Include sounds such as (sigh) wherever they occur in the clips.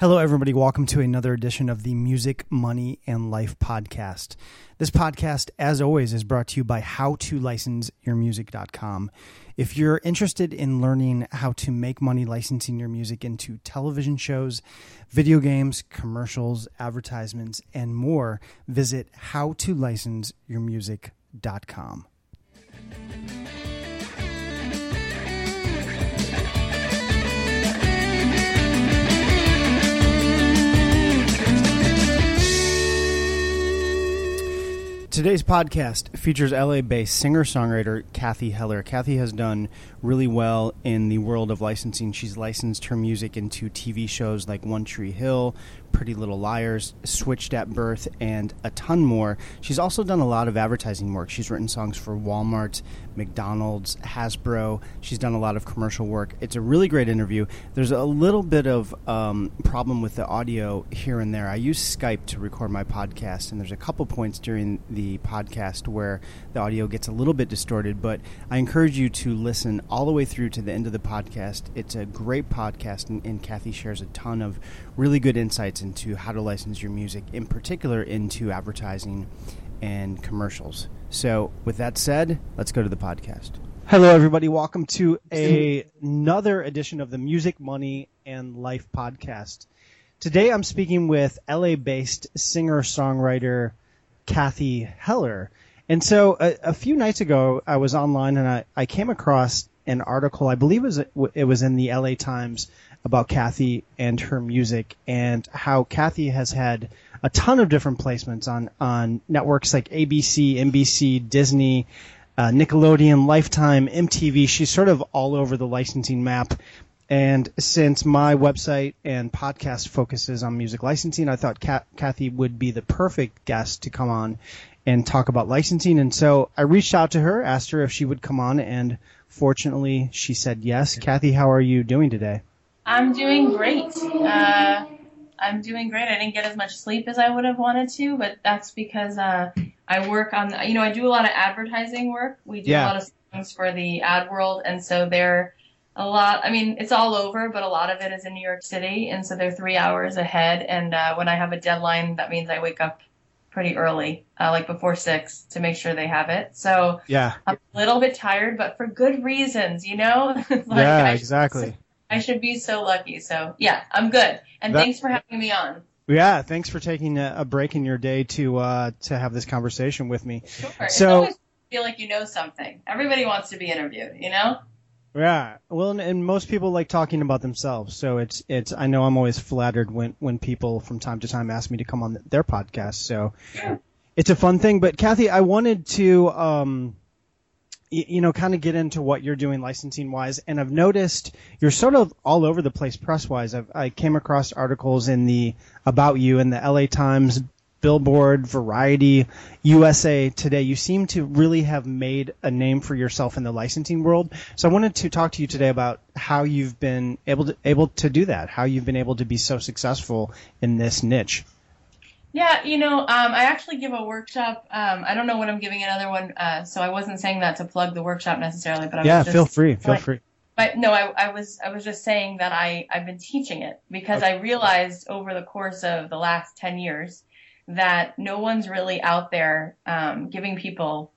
Hello, everybody. Welcome to another edition of the Music, Money, and Life podcast. This podcast, as always, is brought to you by howtolicenseyourmusic.com. If you're interested in learning how to make money licensing your music into television shows, video games, commercials, advertisements, and more, visit howtolicenseyourmusic.com. Today's podcast features LA based singer songwriter Cathy Heller. Kathy has done really well in the world of licensing. She's licensed her music into TV shows like One Tree Hill, Pretty Little Liars, Switched at Birth, and a ton more. She's also done a lot of advertising work. She's written songs for Walmart, McDonald's, Hasbro. She's done a lot of commercial work. It's a really great interview. There's a little bit of um, problem with the audio here and there. I use Skype to record my podcast, and there's a couple points during the podcast where the audio gets a little bit distorted, but I encourage you to listen all the way through to the end of the podcast. It's a great podcast, and, and Cathy shares a ton of really good insights into how to license your music, in particular into advertising and commercials. So, with that said, let's go to the podcast. Hello, everybody. Welcome to a, another edition of the Music, Money, and Life podcast. Today, I'm speaking with LA-based singer-songwriter Cathy Heller. And so, a, a few nights ago, I was online and I, I came across an article. I believe it was it was in the LA Times about Cathy and her music and how Cathy has had a ton of different placements on on networks like ABC, NBC, Disney, uh, Nickelodeon, Lifetime, MTV. She's sort of all over the licensing map. And since my website and podcast focuses on music licensing, I thought Cathy would be the perfect guest to come on and talk about licensing. And so I reached out to her, asked her if she would come on, and fortunately she said yes. Kathy, how are you doing today? I'm doing great. Uh, I'm doing great. I didn't get as much sleep as I would have wanted to, but that's because uh, I work on, you know, I do a lot of advertising work. We do yeah. a lot of things for the ad world, and so they're a lot. I mean, it's all over, but a lot of it is in New York City, and so they're three hours ahead. And uh, when I have a deadline, that means I wake up pretty early, uh, like before six, to make sure they have it. So yeah, I'm a little bit tired, but for good reasons, you know. (laughs) like, yeah, exactly. I should be so lucky. So yeah, I'm good. And that, thanks for having me on. Yeah, thanks for taking a, a break in your day to uh, to have this conversation with me. Sure. So feel like you know something. Everybody wants to be interviewed, you know. Yeah, well, and, and, most people like talking about themselves. So it's it's. I know I'm always flattered when when people from time to time ask me to come on their podcast. So yeah. it's a fun thing. But Cathy, I wanted to um, you know, kind of get into what you're doing licensing wise. And I've noticed you're sort of all over the place press wise. i came across articles in the about you in the LA Times, Billboard, Variety, USA Today. You seem to really have made a name for yourself in the licensing world. So I wanted to talk to you today about how you've been able to able to do that, how you've been able to be so successful in this niche. Yeah, you know, um, I actually give a workshop. Um, I don't know when I'm giving another one, uh, so I wasn't saying that to plug the workshop necessarily, but I yeah, was just, feel free, feel like, free. But no, I, I, was I was just saying that I I've been teaching it because okay. I realized over the course of the last ten years that no one's really out there um, giving people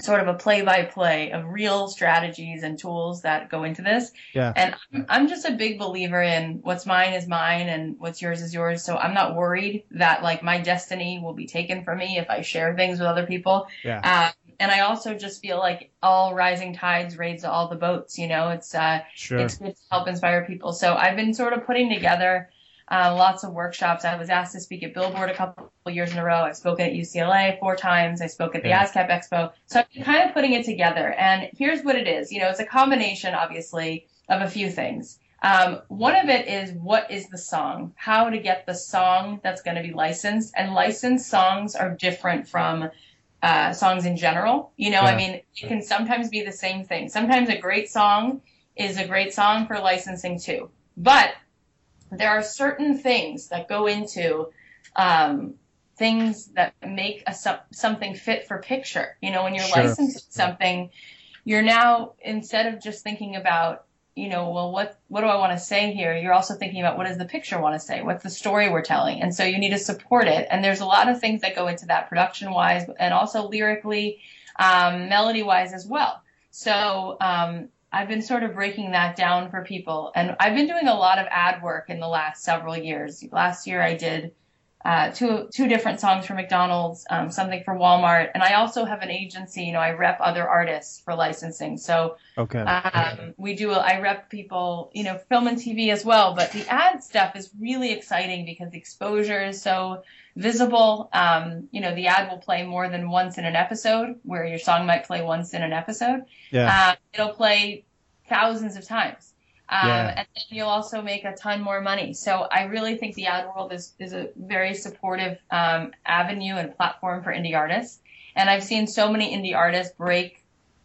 sort of a play by play of real strategies and tools that go into this. Yeah. And I'm, I'm just a big believer in what's mine is mine and what's yours is yours. So I'm not worried that like my destiny will be taken from me if I share things with other people. Yeah. Uh, and I also just feel like all rising tides raise all the boats. You know, it's uh, sure. it's good to help inspire people. So I've been sort of putting together uh, lots of workshops. I was asked to speak at Billboard a couple years in a row. I've spoken at UCLA four times. I spoke at the yeah. ASCAP Expo. So I'm kind of putting it together. And here's what it is. You know, it's a combination, obviously, of a few things. Um, one of it is what is the song? How to get the song that's going to be licensed. And licensed songs are different from uh, songs in general. You know, yeah. I mean, it can sometimes be the same thing. Sometimes a great song is a great song for licensing too. But there are certain things that go into um, things that make a something fit for picture. You know, when you're sure. licensing something, you're now instead of just thinking about you know, well, what, what do I want to say here? You're also thinking about what does the picture want to say? What's the story we're telling? And so you need to support it. And there's a lot of things that go into that production wise and also lyrically, um, melody wise as well. So, um, I've been sort of breaking that down for people and I've been doing a lot of ad work in the last several years. Last year I did uh, two two different songs for McDonald's, um, something for Walmart, and I also have an agency. You know, I rep other artists for licensing. So okay, um, we do. I rep people, you know, film and TV as well. But the ad stuff is really exciting because the exposure is so visible. Um, you know, the ad will play more than once in an episode, where your song might play once in an episode. Yeah, uh, it'll play thousands of times. Um, Yeah. And then you'll also make a ton more money. So I really think the ad world is, is a very supportive um, avenue and platform for indie artists. And I've seen so many indie artists break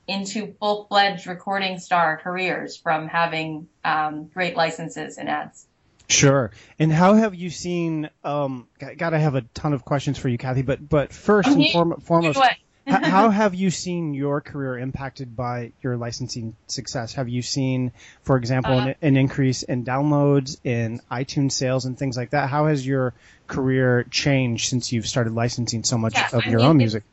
into full fledged recording star careers from having um, great licenses and ads. Sure. And how have you seen? Um, got to have a ton of questions for you, Cathy. But but first and form, foremost, (laughs) how have you seen your career impacted by your licensing success? Have you seen, for example, Uh, an, an increase in downloads, in iTunes sales, and things like that? How has your career changed since you've started licensing so much Yeah, of I your mean, own it's- music?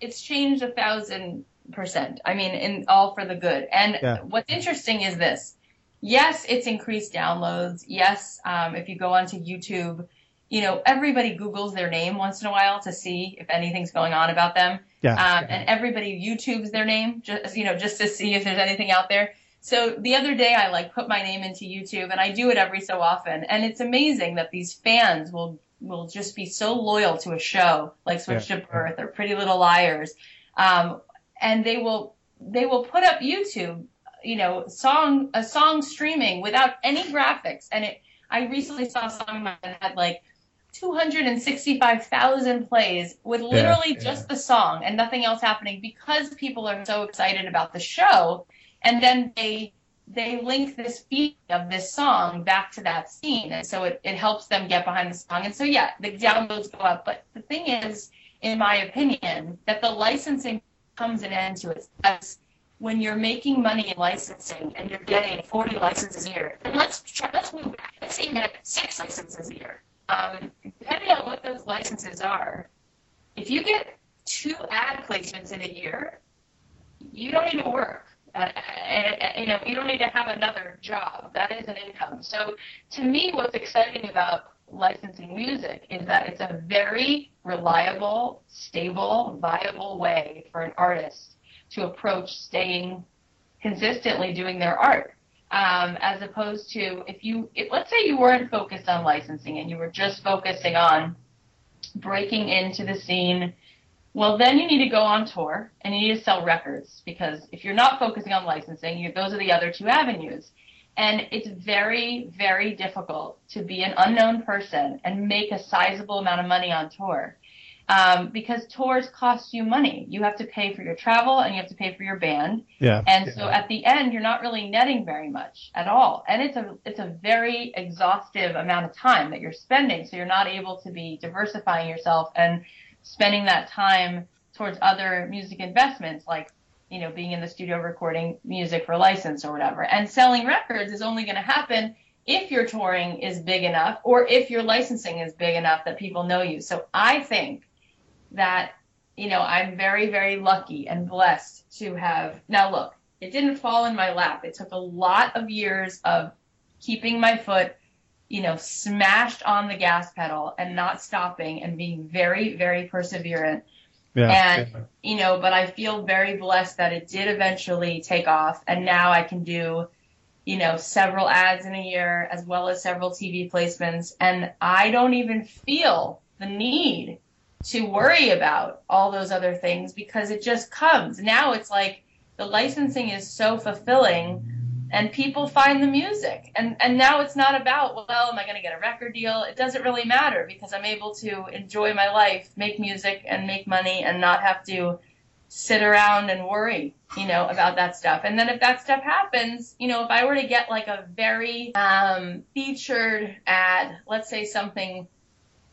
it's changed a thousand percent. I mean, in all for the good. And Yeah. what's interesting is this. Yes, it's increased downloads. Yes, um, if you go onto YouTube, you know, everybody Googles their name once in a while to see if anything's going on about them. Yeah. Um, and everybody YouTubes their name just, you know, just to see if there's anything out there. So the other day I like put my name into YouTube and I do it every so often. And it's amazing that these fans will, will just be so loyal to a show like Switched at Birth or Pretty Little Liars. Um, and they will, they will put up YouTube, you know, song, a song streaming without any graphics. And it, I recently saw a song that had like 265,000 plays with literally yeah. just the song and nothing else happening because people are so excited about the show. And then they, they link this feed of this song back to that scene. And so it, it helps them get behind the song. And so, yeah, the downloads go up. But the thing is, in my opinion, that the licensing comes an end to it. When you're making money in licensing and you're getting 40 licenses a year, and let's try, let's move back. Let's say you get six licenses a year. Um, depending on what those licenses are, if you get two ad placements in a year, you don't need to work. Uh, and, you know, you don't need to have another job. That is an income. So, to me, what's exciting about licensing music is that it's a very reliable, stable, viable way for an artist to approach staying consistently doing their art. Um, as opposed to if you, if, let's say you weren't focused on licensing and you were just focusing on breaking into the scene, well, then you need to go on tour and you need to sell records because if you're not focusing on licensing, you, those are the other two avenues. And it's very, very difficult to be an unknown person and make a sizable amount of money on tour. Um, because tours cost you money. You have to pay for your travel and you have to pay for your band. Yeah. And so at the end, you're not really netting very much at all. And it's a, it's a very exhaustive amount of time that you're spending. So you're not able to be diversifying yourself and spending that time towards other music investments like, you know, being in the studio recording music for license or whatever. And selling records is only going to happen if your touring is big enough or if your licensing is big enough that people know you. So I think that, you know, I'm very, very lucky and blessed to have. Now, look, it didn't fall in my lap. It took a lot of years of keeping my foot, you know, smashed on the gas pedal and not stopping and being very, very perseverant. Yeah. And, you know, but I feel very blessed that it did eventually take off. And now I can do, you know, several ads in a year as well as several TV placements. And I don't even feel the need to worry about all those other things because it just comes. Now it's like the licensing is so fulfilling and people find the music. And and now it's not about, well, am I going to get a record deal? It doesn't really matter because I'm able to enjoy my life, make music and make money and not have to sit around and worry, you know, about that stuff. And then if that stuff happens, you know, if I were to get like a very um, featured ad, let's say something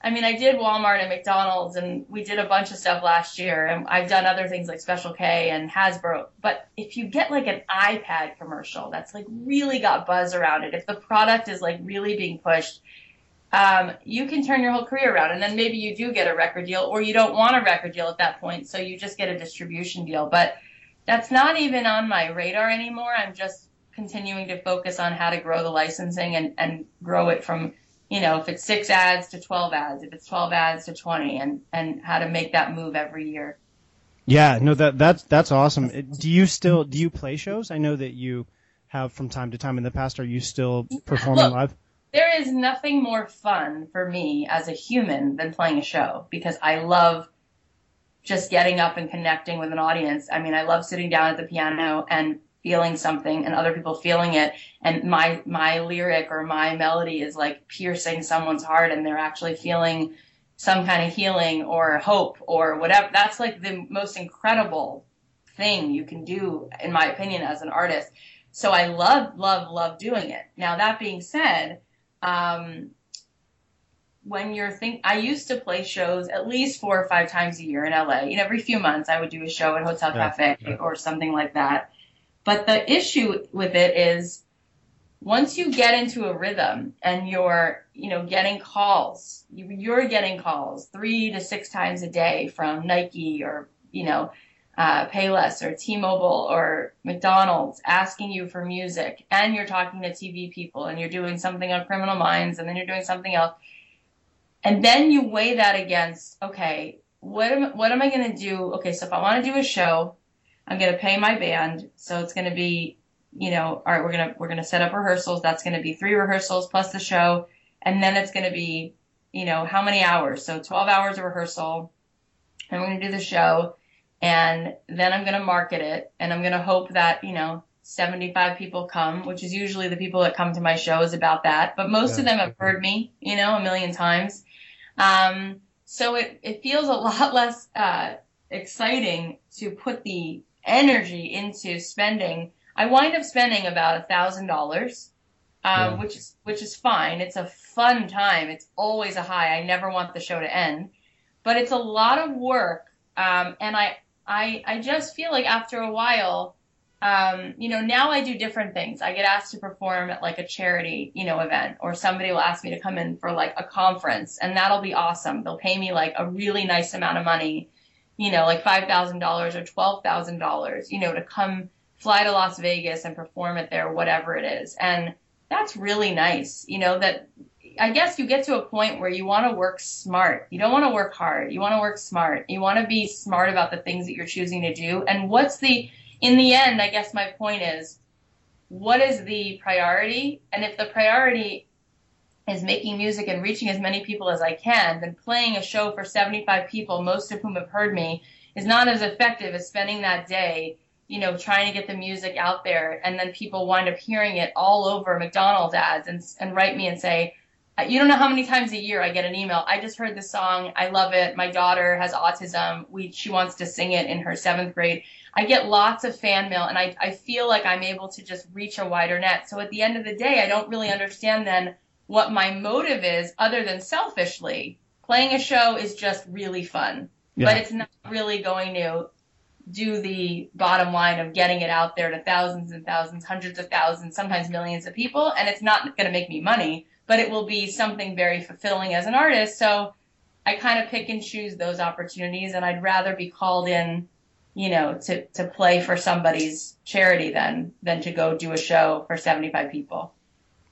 I mean, I did Walmart and McDonald's, and we did a bunch of stuff last year, and I've done other things like Special K and Hasbro. But if you get like an iPad commercial that's like really got buzz around it, if the product is like really being pushed, um, you can turn your whole career around. And then maybe you do get a record deal, or you don't want a record deal at that point, so you just get a distribution deal. But that's not even on my radar anymore. I'm just continuing to focus on how to grow the licensing and, and grow it from you know, if it's six ads to 12 ads, if it's 12 ads to 20 and, and how to make that move every year. Yeah, no, that, that's, that's awesome. Do you still, do you play shows? I know that you have from time to time in the past. Are you still performing Look, live? There is nothing more fun for me as a human than playing a show because I love just getting up and connecting with an audience. I mean, I love sitting down at the piano and feeling something and other people feeling it and my my lyric or my melody is like piercing someone's heart and they're actually feeling some kind of healing or hope or whatever that's like the most incredible thing you can do in my opinion as an artist so i love love love doing it now that being said um, when you're think I used to play shows at least four or five times a year in LA. You know, every few months I would do a show at Hotel Cafe yeah. or something like that. But the issue with it is once you get into a rhythm and you're, you know, getting calls, you're getting calls three to six times a day from Nike or, you know, uh, Payless or T-Mobile or McDonald's asking you for music and you're talking to TV people and you're doing something on Criminal Minds and then you're doing something else. And then you weigh that against, okay, what am, what am I going to do? Okay, so if I want to do a show, I'm going to pay my band. So it's going to be, you know, all right, we're going to, we're going to set up rehearsals. That's going to be three rehearsals plus the show. And then it's going to be, you know, how many hours? So 12 hours of rehearsal and we're going to do the show. And then I'm going to market it and I'm going to hope that, you know, 75 people come, which is usually the people that come to my shows about that. But most yeah. of them have heard me, you know, a million times. Um, so it, it feels a lot (laughs) less, uh, exciting to put the energy into spending, I wind up spending about a thousand dollars, um, which is which is fine. It's a fun time. It's always a high. I never want the show to end, but it's a lot of work, um, and I I I just feel like after a while. Um, you know, now I do different things. I get asked to perform at like a charity, you know, event, or somebody will ask me to come in for like a conference, and that'll be awesome. They'll pay me like a really nice amount of money you know, like $5,000 or $12,000, you know, to come fly to Las Vegas and perform it there, whatever it is. And that's really nice, you know, that I guess you get to a point where you want to work smart. You don't want to work hard. You want to work smart. You want to be smart about the things that you're choosing to do. And what's the, in the end, I guess my point is, what is the priority? And if the priority is making music and reaching as many people as I can, then playing a show for 75 people, most of whom have heard me, is not as effective as spending that day, you know, trying to get the music out there. And then people wind up hearing it all over McDonald's ads and, and write me and say, you don't know how many times a year I get an email. I just heard this song. I love it. My daughter has autism. We, she wants to sing it in her seventh grade. I get lots of fan mail and I, I feel like I'm able to just reach a wider net. So at the end of the day, I don't really understand then what my motive is other than selfishly. Playing a show is just really fun, yeah. but it's not really going to do the bottom line of getting it out there to thousands and thousands, hundreds of thousands, sometimes millions of people. And it's not going to make me money, but it will be something very fulfilling as an artist. So I kind of pick and choose those opportunities and I'd rather be called in, you know, to, to play for somebody's charity than, than to go do a show for 75 people.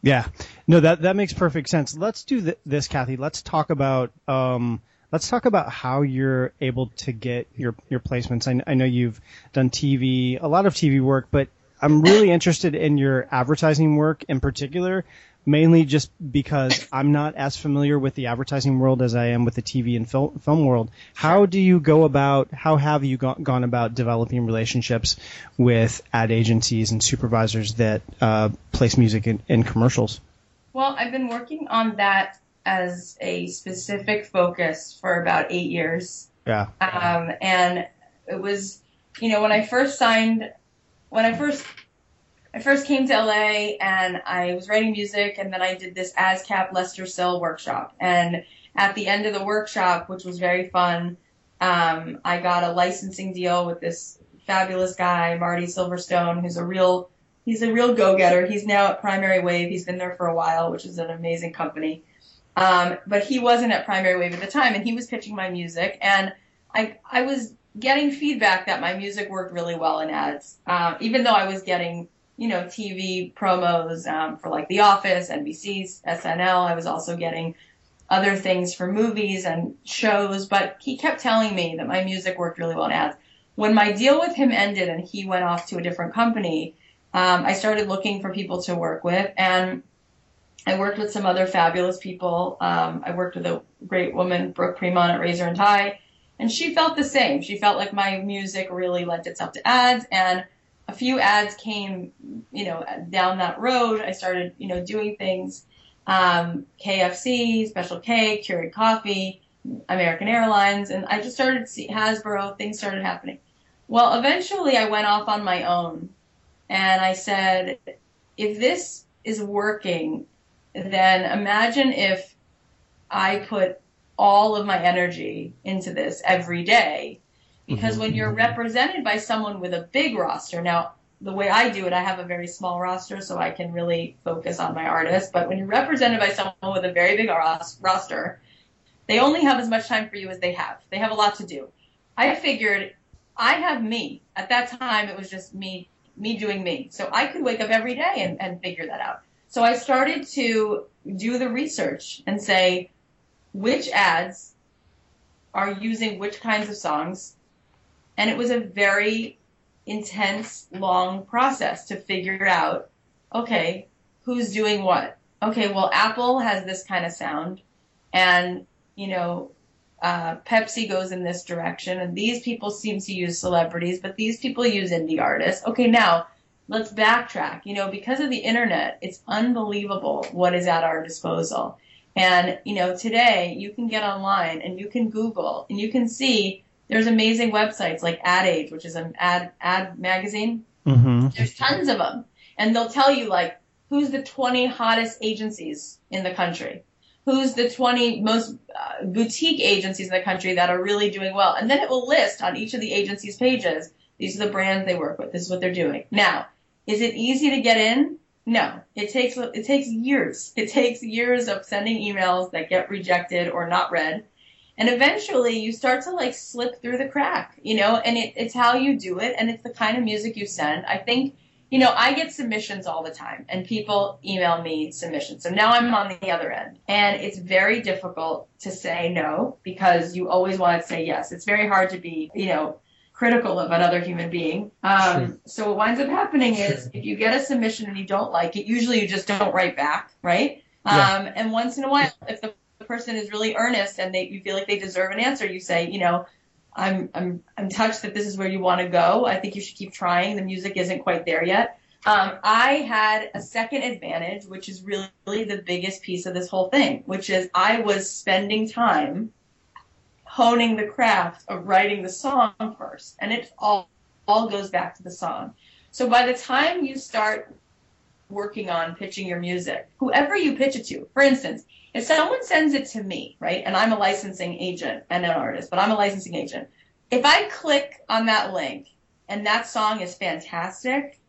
Yeah, no, that that makes perfect sense. Let's do th- this, Cathy. Let's talk about um, let's talk about how you're able to get your your placements. I, I know you've done TV, a lot of TV work, but I'm really interested in your advertising work in particular mainly just because I'm not as familiar with the advertising world as I am with the TV and film, film world. How do you go about, how have you go, gone about developing relationships with ad agencies and supervisors that uh, place music in, in commercials? Well, I've been working on that as a specific focus for about eight years. Yeah. Um, and it was, you know, when I first signed, when I first I first came to LA and I was writing music and then I did this ASCAP Lester Sill workshop. And at the end of the workshop, which was very fun, um, I got a licensing deal with this fabulous guy, Marty Silverstone, who's a real, he's a real go-getter. He's now at Primary Wave. He's been there for a while, which is an amazing company. Um, but he wasn't at Primary Wave at the time and he was pitching my music and I, I was getting feedback that my music worked really well in ads, um, even though I was getting you know, TV promos um, for like The Office, NBC's SNL. I was also getting other things for movies and shows, but he kept telling me that my music worked really well in ads. When my deal with him ended and he went off to a different company, um, I started looking for people to work with, and I worked with some other fabulous people. Um, I worked with a great woman, Brooke Premont at Razor and Tie, and she felt the same. She felt like my music really lent itself to ads, and a few ads came, you know, down that road. I started, you know, doing things. Um, KFC, Special K, Keurig Coffee, American Airlines, and I just started see Hasbro. Things started happening. Well, eventually, I went off on my own, and I said, if this is working, then imagine if I put all of my energy into this every day because mm-hmm. when you're represented by someone with a big roster, now the way I do it, I have a very small roster, so I can really focus on my artists. But when you're represented by someone with a very big roster, they only have as much time for you as they have. They have a lot to do. I figured I have me. At that time, it was just me, me doing me. So I could wake up every day and, and figure that out. So I started to do the research and say which ads are using which kinds of songs and it was a very intense, long process to figure out, okay, who's doing what? Okay, well, Apple has this kind of sound, and, you know, uh, Pepsi goes in this direction, and these people seem to use celebrities, but these people use indie artists. Okay, now let's backtrack. You know, because of the internet, it's unbelievable what is at our disposal. And, you know, today you can get online and you can Google and you can see there's amazing websites like Ad Age, which is an ad ad magazine. Mm-hmm. There's tons of them, and they'll tell you like who's the 20 hottest agencies in the country, who's the 20 most uh, boutique agencies in the country that are really doing well, and then it will list on each of the agencies' pages. These are the brands they work with. This is what they're doing. Now, is it easy to get in? No, it takes it takes years. It takes years of sending emails that get rejected or not read and eventually you start to like slip through the crack, you know, and it, it's how you do it and it's the kind of music you send. I think, you know, I get submissions all the time and people email me submissions. So now I'm on the other end and it's very difficult to say no because you always want to say yes. It's very hard to be, you know, critical of another human being. Um. So what winds up happening is if you get a submission and you don't like it, usually you just don't write back, right? Yeah. Um, and once in a while, if the person is really earnest and they you feel like they deserve an answer, you say, you know, I'm I'm I'm touched that this is where you want to go. I think you should keep trying. The music isn't quite there yet. Um, I had a second advantage, which is really, really the biggest piece of this whole thing, which is I was spending time honing the craft of writing the song first, and it all all goes back to the song. So by the time you start working on pitching your music, whoever you pitch it to, for instance, if someone sends it to me, right, and I'm a licensing agent and an artist, but I'm a licensing agent, if I click on that link and that song is fantastic,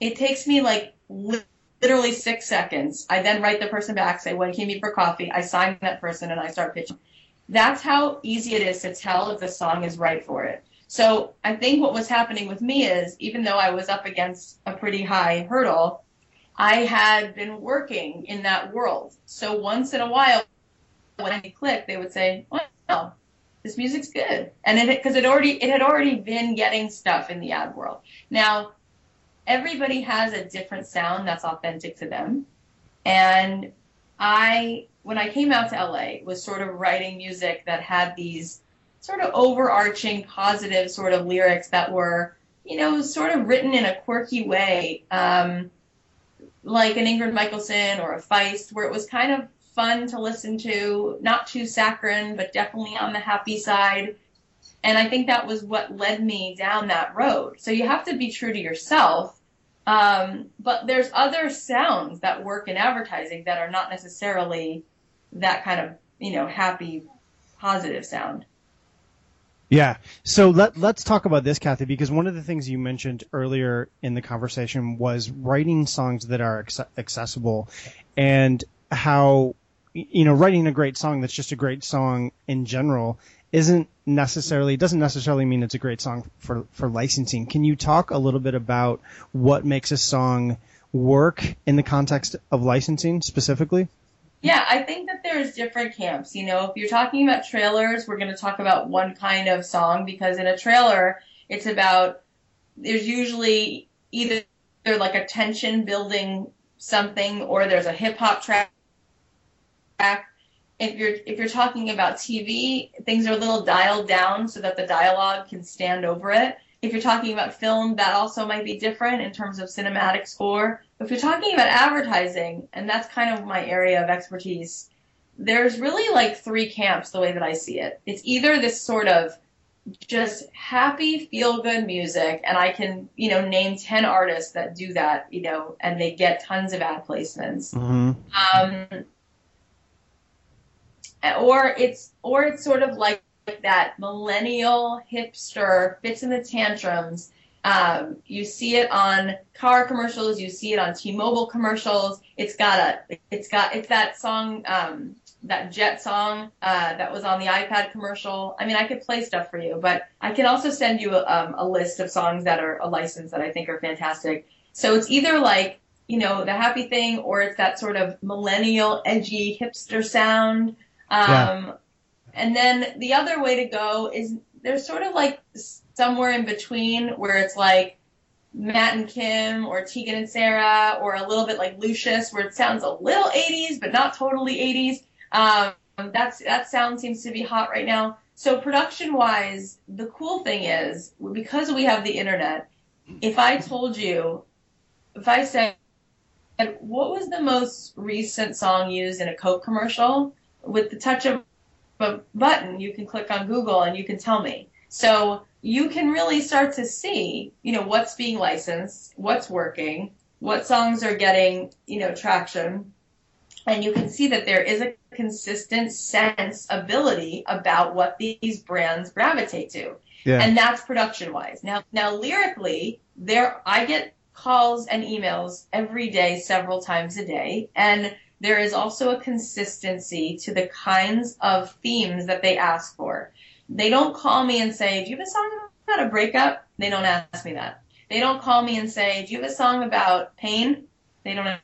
it takes me like literally six seconds. I then write the person back, say, when can you meet for coffee? I sign that person and I start pitching. That's how easy it is to tell if the song is right for it. So I think what was happening with me is even though I was up against a pretty high hurdle, I had been working in that world. So once in a while, when I click, they would say, "Well, this music's good," and it because it already it had already been getting stuff in the ad world. Now, everybody has a different sound that's authentic to them, and I when I came out to LA was sort of writing music that had these sort of overarching positive sort of lyrics that were you know sort of written in a quirky way. Um, like an Ingrid Michaelson or a Feist, where it was kind of fun to listen to, not too saccharine, but definitely on the happy side. And I think that was what led me down that road. So you have to be true to yourself. Um, but there's other sounds that work in advertising that are not necessarily that kind of, you know, happy, positive sound. Yeah. So let let's talk about this, Cathy, because one of the things you mentioned earlier in the conversation was writing songs that are accessible, and how you know writing a great song that's just a great song in general isn't necessarily doesn't necessarily mean it's a great song for for licensing. Can you talk a little bit about what makes a song work in the context of licensing specifically? Yeah, I think that there's different camps. You know, if you're talking about trailers, we're going to talk about one kind of song because in a trailer, it's about there's usually either they're like a tension building something or there's a hip hop track if you're if you're talking about TV, things are a little dialed down so that the dialogue can stand over it. If you're talking about film, that also might be different in terms of cinematic score. If you're talking about advertising, and that's kind of my area of expertise, there's really like three camps the way that I see it. It's either this sort of just happy, feel good music, and I can, you know, name 10 artists that do that, you know, and they get tons of ad placements. Mm-hmm. Um, or it's or it's sort of like that millennial hipster Fitz and the Tantrums. Um, you see it on car commercials. You see it on T-Mobile commercials. It's got a, it's got, it's that song, um, that Jet song uh, that was on the iPad commercial. I mean, I could play stuff for you, but I can also send you a, um, a list of songs that are a license that I think are fantastic. So it's either like, you know, the happy thing, or it's that sort of millennial, edgy hipster sound um, yeah. And then the other way to go is there's sort of like somewhere in between where it's like Matt and Kim or Tegan and Sara or a little bit like Lucius where it sounds a little 80s but not totally 80s. Um, that's that sound seems to be hot right now. So production wise, the cool thing is because we have the internet. If I told you, if I said, what was the most recent song used in a Coke commercial? with the touch of a button, you can click on Google and you can tell me. So you can really start to see, you know, what's being licensed, what's working, what songs are getting, you know, traction. And you can see that there is a consistent sense ability about what these brands gravitate to. Yeah. And that's production wise. Now, now lyrically, there, I get calls and emails every day, several times a day. And there is also a consistency to the kinds of themes that they ask for. They don't call me and say, Do you have a song about a breakup? They don't ask me that. They don't call me and say, Do you have a song about pain? They don't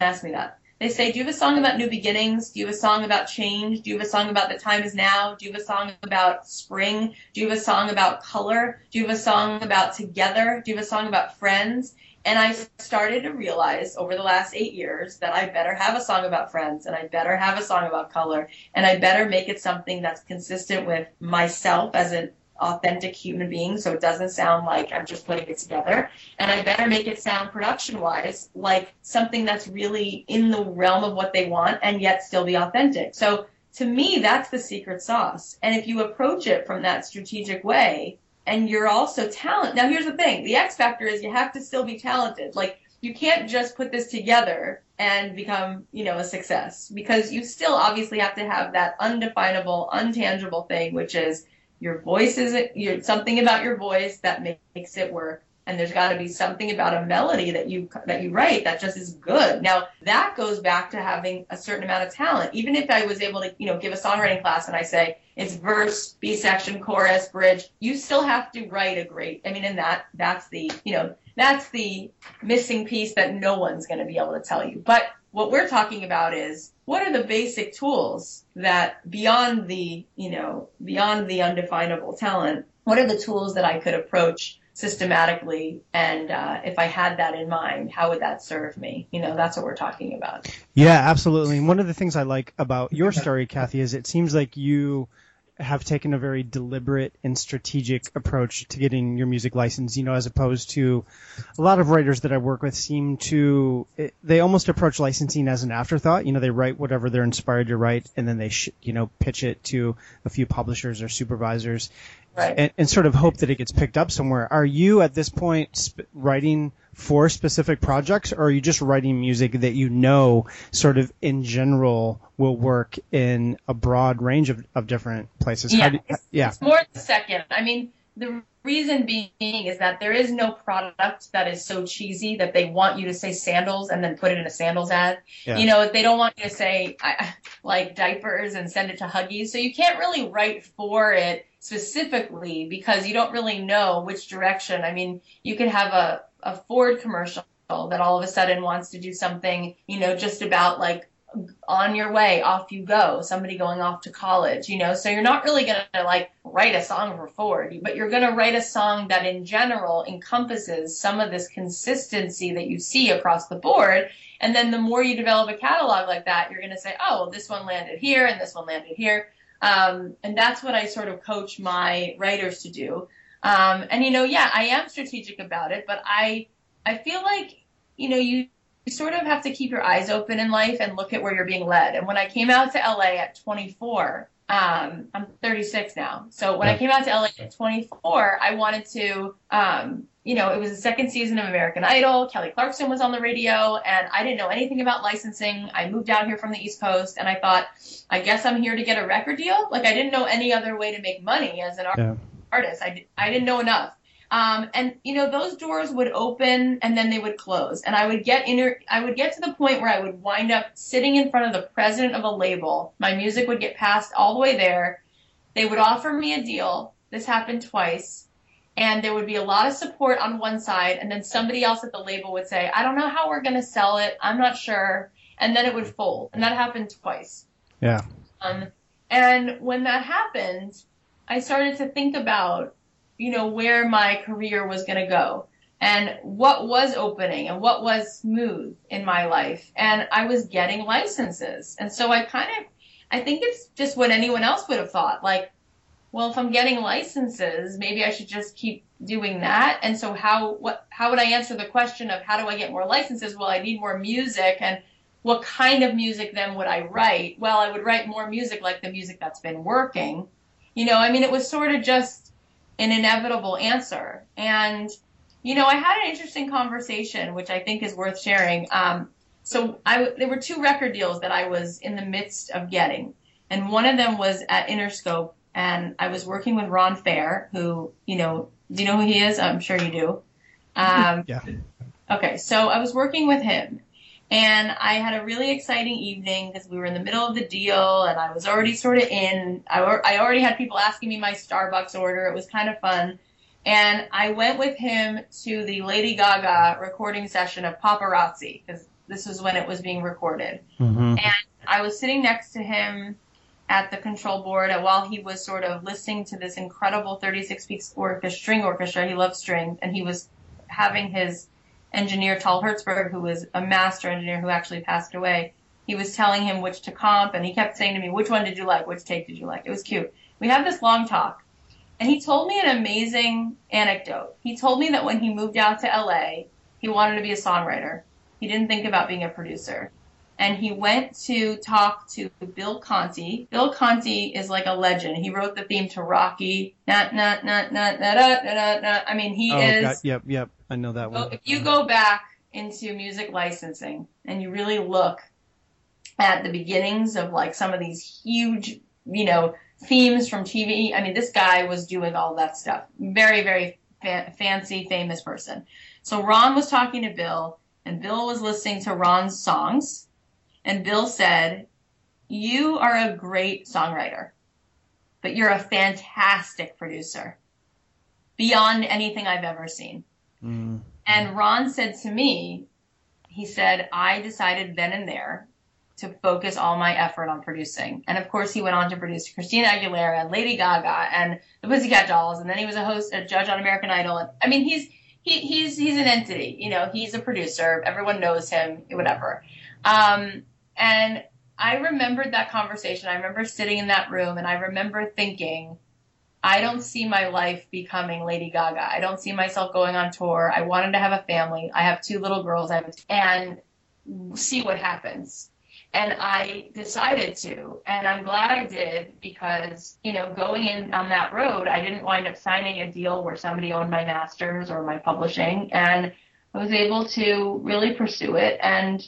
ask me that. They say, Do you have a song about new beginnings? Do you have a song about change? Do you have a song about the time is now? Do you have a song about spring? Do you have a song about color? Do you have a song about together? Do you have a song about friends? And I started to realize over the last eight years that I better have a song about friends and I better have a song about color and I better make it something that's consistent with myself as an authentic human being so it doesn't sound like I'm just putting it together. And I better make it sound production wise like something that's really in the realm of what they want and yet still be authentic. So to me, that's the secret sauce. And if you approach it from that strategic way, and you're also talented. Now, here's the thing: the X factor is you have to still be talented. Like you can't just put this together and become, you know, a success because you still obviously have to have that undefinable, untangible thing, which is your voice is your, something about your voice that makes it work and there's got to be something about a melody that you that you write that just is good. Now that goes back to having a certain amount of talent. Even if I was able to, you know, give a songwriting class and I say it's verse, B section, chorus, bridge, you still have to write a great. I mean, and that that's the you know that's the missing piece that no one's going to be able to tell you. But what we're talking about is what are the basic tools that beyond the you know beyond the undefinable talent, what are the tools that I could approach systematically? And uh, if i had that in mind how would that serve me? You know that's what we're talking about. Yeah absolutely. And one of the things i like about your story cathy is it seems like you have taken a very deliberate and strategic approach to getting your music licensed, you know, as opposed to a lot of writers that I work with seem to, they almost approach licensing as an afterthought. You know, they write whatever they're inspired to write and then they, sh- you know, pitch it to a few publishers or supervisors Right. and, and sort of hope that it gets picked up somewhere. Are you at this point sp- writing for specific projects, or are you just writing music that you know, sort of in general, will work in a broad range of, of different places? Yeah, do- it's, yeah. it's more the second. I mean, the reason being is that there is no product that is so cheesy that they want you to say sandals and then put it in a sandals ad. Yeah. You know, they don't want you to say like diapers and send it to Huggies. So you can't really write for it specifically because you don't really know which direction. I mean, you could have a, a Ford commercial that all of a sudden wants to do something, you know, just about like on your way, off you go, somebody going off to college, you know, so you're not really going to like write a song for Ford, but you're going to write a song that in general encompasses some of this consistency that you see across the board. And then the more you develop a catalog like that, you're going to say, oh, this one landed here and this one landed here. Um, and that's what I sort of coach my writers to do. Um, and you know, yeah, I am strategic about it, but I, I feel like, you know, you, you sort of have to keep your eyes open in life and look at where you're being led. And when I came out to LA at 24, um, I'm 36 now. So when I came out to LA at 24, I wanted to, um, you know, it was the second season of American Idol. Kelly Clarkson was on the radio, and I didn't know anything about licensing. I moved out here from the East Coast, and I thought, I guess I'm here to get a record deal. Like I didn't know any other way to make money as an Yeah. artist. I, I didn't know enough. Um, and you know, those doors would open and then they would close. And I would get inter- I would get to the point where I would wind up sitting in front of the president of a label. My music would get passed all the way there. They would offer me a deal. This happened twice. And there would be a lot of support on one side, and then somebody else at the label would say, I don't know how we're going to sell it. I'm not sure. And then it would fold. And that happened twice. Yeah. Um, and when that happened, I started to think about, you know, where my career was going to go and what was opening and what was smooth in my life. And I was getting licenses. And so I kind of, I think it's just what anyone else would have thought. Like, well, if I'm getting licenses, maybe I should just keep doing that. And so how, what, how would I answer the question of how do I get more licenses? Well, I need more music and what kind of music then would I write? Well, I would write more music like the music that's been working. You know, I mean, it was sort of just an inevitable answer. And, you know, I had an interesting conversation, which I think is worth sharing. Um, so I, there were two record deals that I was in the midst of getting. And one of them was at Interscope. And I was working with Ron Fair, who, you know, do you know who he is? I'm sure you do. Um, Yeah. Okay, so I was working with him, and I had a really exciting evening because we were in the middle of the deal, and I was already sort of in. I, I already had people asking me my Starbucks order. It was kind of fun, and I went with him to the Lady Gaga recording session of Paparazzi because this was when it was being recorded. Mm-hmm. And I was sitting next to him at the control board and while he was sort of listening to this incredible 36 piece orchestra, string orchestra. He loves strings and he was having his engineer, Tal Herzberg, who was a master engineer who actually passed away. He was telling him which to comp and he kept saying to me, which one did you like? Which take did you like? It was cute. We had this long talk and he told me an amazing anecdote. He told me that when he moved out to LA, he wanted to be a songwriter. He didn't think about being a producer and he went to talk to Bill Conti. Bill Conti is like a legend. He wrote the theme to Rocky. Not, not, not, not, not, not, not. I mean, he Oh, is. God. Yep. Yep. I know that So one. if you go back into music licensing and you really look at the beginnings of like some of these huge, you know, themes from TV, I mean, this guy was doing all that stuff. Very, very fa- fancy, famous person. So Ron was talking to Bill, and Bill was listening to Ron's songs, and Bill said, "You are a great songwriter, but you're a fantastic producer, beyond anything I've ever seen." Mm. And Ron said to me, he said, I decided then and there to focus all my effort on producing. And of course, he went on to produce Christina Aguilera and Lady Gaga and the Pussycat Dolls. And then he was a host, a judge on American Idol. And I mean, he's, he, he's, he's an entity, you know, he's a producer. Everyone knows him, whatever. Um, and I remembered that conversation. I remember sitting in that room and I remember thinking, I don't see my life becoming Lady Gaga. I don't see myself going on tour. I wanted to have a family. I have two little girls. And see what happens. and I decided to, and I'm glad I did because, you know, going in on that road, I didn't wind up signing a deal where somebody owned my masters or my publishing, and I was able to really pursue it and,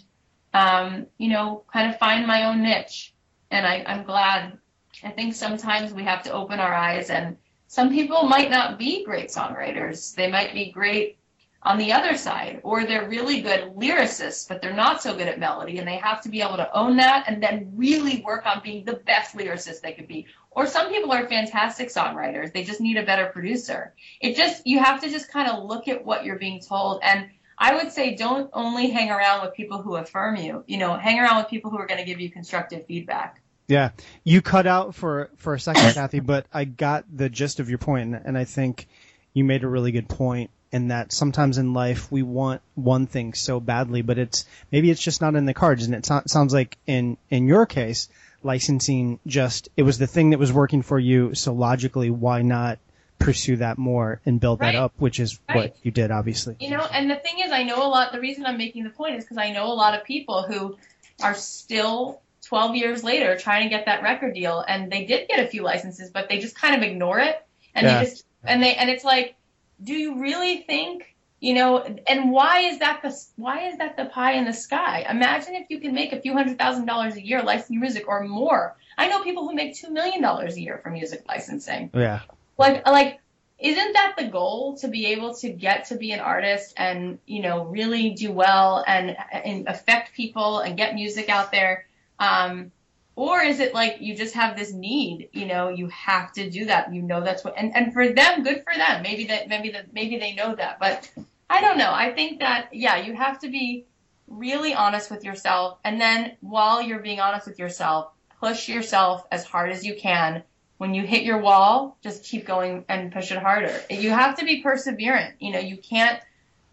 um, you know, kind of find my own niche. And I, I'm glad. I think sometimes we have to open our eyes, and some people might not be great songwriters. They might be great on the other side, or they're really good lyricists, but they're not so good at melody, and they have to be able to own that and then really work on being the best lyricist they could be. Or some people are fantastic songwriters, they just need a better producer. It just, you have to just kind of look at what you're being told. And I would say don't only hang around with people who affirm you, you know, hang around with people who are going to give you constructive feedback. Yeah, you cut out for for a second, (coughs) Cathy, but I got the gist of your point, and I think you made a really good point in that sometimes in life we want one thing so badly, but it's maybe it's just not in the cards. And it so- sounds like in in your case, licensing just it was the thing that was working for you. So logically, why not pursue that more and build Right. that up, which is Right. what you did, obviously. You know, and the thing is, I know a lot. The reason I'm making the point is because I know a lot of people who are still 12 years later trying to get that record deal, and they did get a few licenses, but they just kind of ignore it, and Yeah. they just and they and it's like, do you really think? You know, and why is that the why is that the pie in the sky? Imagine if you can make a few hundred thousand dollars a year licensing music or more. I know people who make two million dollars a year for music licensing Yeah, like like isn't that the goal to be able to get to be an artist and you know really do well and and affect people and get music out there? Um or is it like you just have this need you know you have to do that. You know that's what and and for them good for them. Maybe that maybe that maybe they know that. But i don't know. I think that yeah you have to be really honest with yourself. And then while you're being honest with yourself push yourself as hard as you can when you hit your wall, just keep going and push it harder. You have to be perseverant. You know, you can't.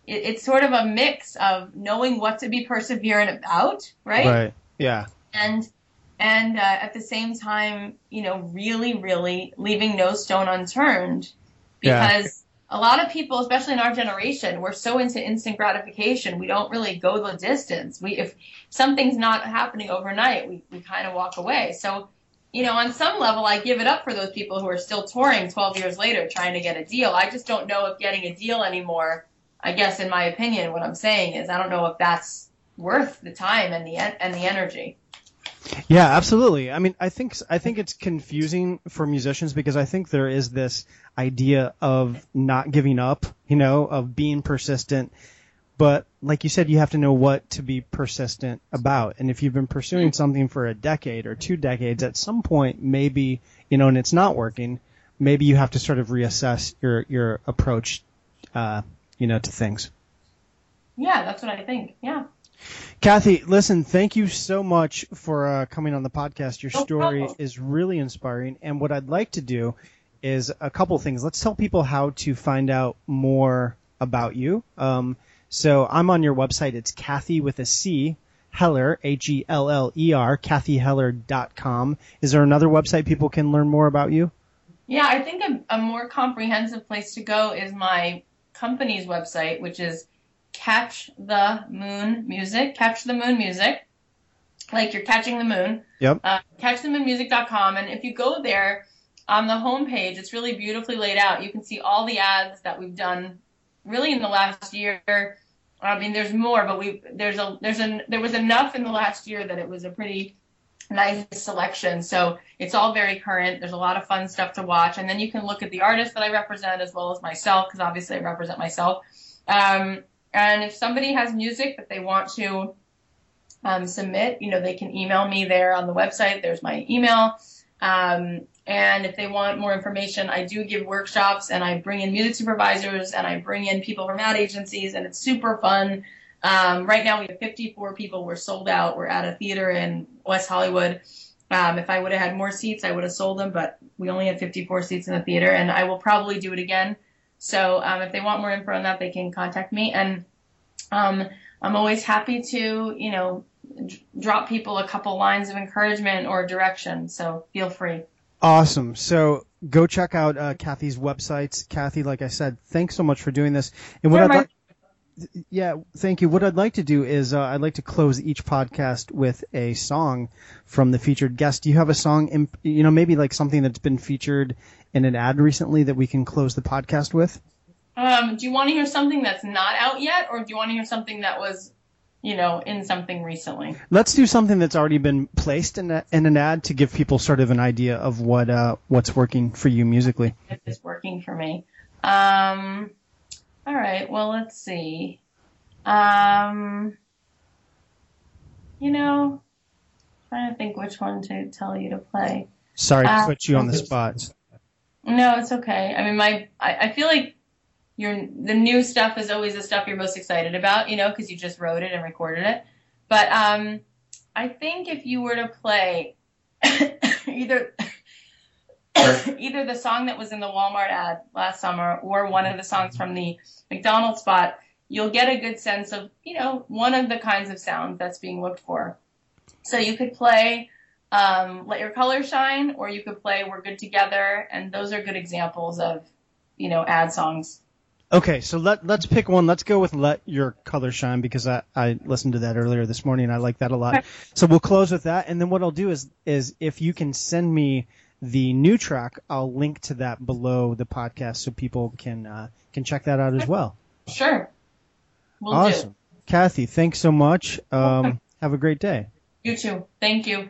It, it's sort of a mix of knowing what to be perseverant about, right? right. Yeah, And and uh, at the same time, you know, really, really leaving no stone unturned, Yeah. because a lot of people, especially in our generation, we're so into instant gratification. We don't really go the distance. We if something's not happening overnight, we we kind of walk away. So you know, on some level, I give it up for those people who are still touring 12 years later trying to get a deal. I just don't know if getting a deal anymore, I guess, in my opinion, what I'm saying is I don't know if that's worth the time and the and the energy. Yeah, absolutely. I mean, I think I think it's confusing for musicians because I think there is this idea of not giving up, you know, of being persistent. But like you said, you have to know what to be persistent about. And if you've been pursuing something for a decade or two decades, at some point, maybe, you know, and it's not working, maybe you have to sort of reassess your, your approach, uh, you know, to things. Yeah, that's what I think. Yeah. Cathy, listen, thank you so much for uh, coming on the podcast. Your No story problem. is really inspiring. And what I'd like to do is a couple things. Let's tell people how to find out more about you. Um, so I'm on your website. It's Cathy with a C, Heller, H-E-L-L-E-R, cathyheller.com. Is there another website people can learn more about you? Yeah, I think a, a more comprehensive place to go is my company's website, which is Catch the Moon Music. Catch the Moon Music. Like you're catching the moon. Yep. Uh, catchthemoonmusic.com. And if you go there on the homepage, it's really beautifully laid out. You can see all the ads that we've done really in the last year. I mean, there's more, but we there's a there's an there was enough in the last year that it was a pretty nice selection. So it's all very current. There's a lot of fun stuff to watch, and then you can look at the artists that I represent as well as myself, because obviously I represent myself. Um, and if somebody has music that they want to um, submit, you know, they can email me there on the website. There's my email. Um, and if they want more information, I do give workshops and I bring in music supervisors and I bring in people from ad agencies and it's super fun. Um, right now we have 54 people. We're sold out. We're at a theater in West Hollywood. Um, if I would have had more seats, I would have sold them, but we only had 54 seats in the theater and I will probably do it again. So um, if they want more info on that, they can contact me. And um, I'm always happy to, you know, drop people a couple lines of encouragement or direction. So feel free. Awesome. So go check out uh, Cathy's websites. Cathy, like I said, thanks so much for doing this. And what Sure, I'd like yeah, thank you. What I'd like to do is uh, I'd like to close each podcast with a song from the featured guest. Do you have a song, in, you know, maybe like something that's been featured in an ad recently that we can close the podcast with? Um, do you want to hear something that's not out yet, or do you want to hear something that was, you know, in something recently? Let's do something that's already been placed in, a, in an ad to give people sort of an idea of what uh, what's working for you musically. If it's working for me. Um, all right. Well, let's see. Um, you know, trying to think which one to tell you to play. Sorry to Uh, put you on the spot. No, it's okay. I mean, my I, I feel like the new stuff is always the stuff you're most excited about, you know, because you just wrote it and recorded it. But um, I think if you were to play (coughs) either (coughs) either the song that was in the Walmart ad last summer or one of the songs from the McDonald's spot, you'll get a good sense of, you know, one of the kinds of sounds that's being looked for. So you could play um, Let Your Color Shine, or you could play We're Good Together, and those are good examples of, you know, ad songs. Okay, so let let's pick one. Let's go with "Let Your Color Shine" because I, I listened to that earlier this morning and I like that a lot. Okay. So we'll close with that, and then what I'll do is is if you can send me the new track, I'll link to that below the podcast so people can uh, can check that out as well. Sure. We'll awesome, Cathy. Thanks so much. (laughs) Um, have a great day. You too. Thank you.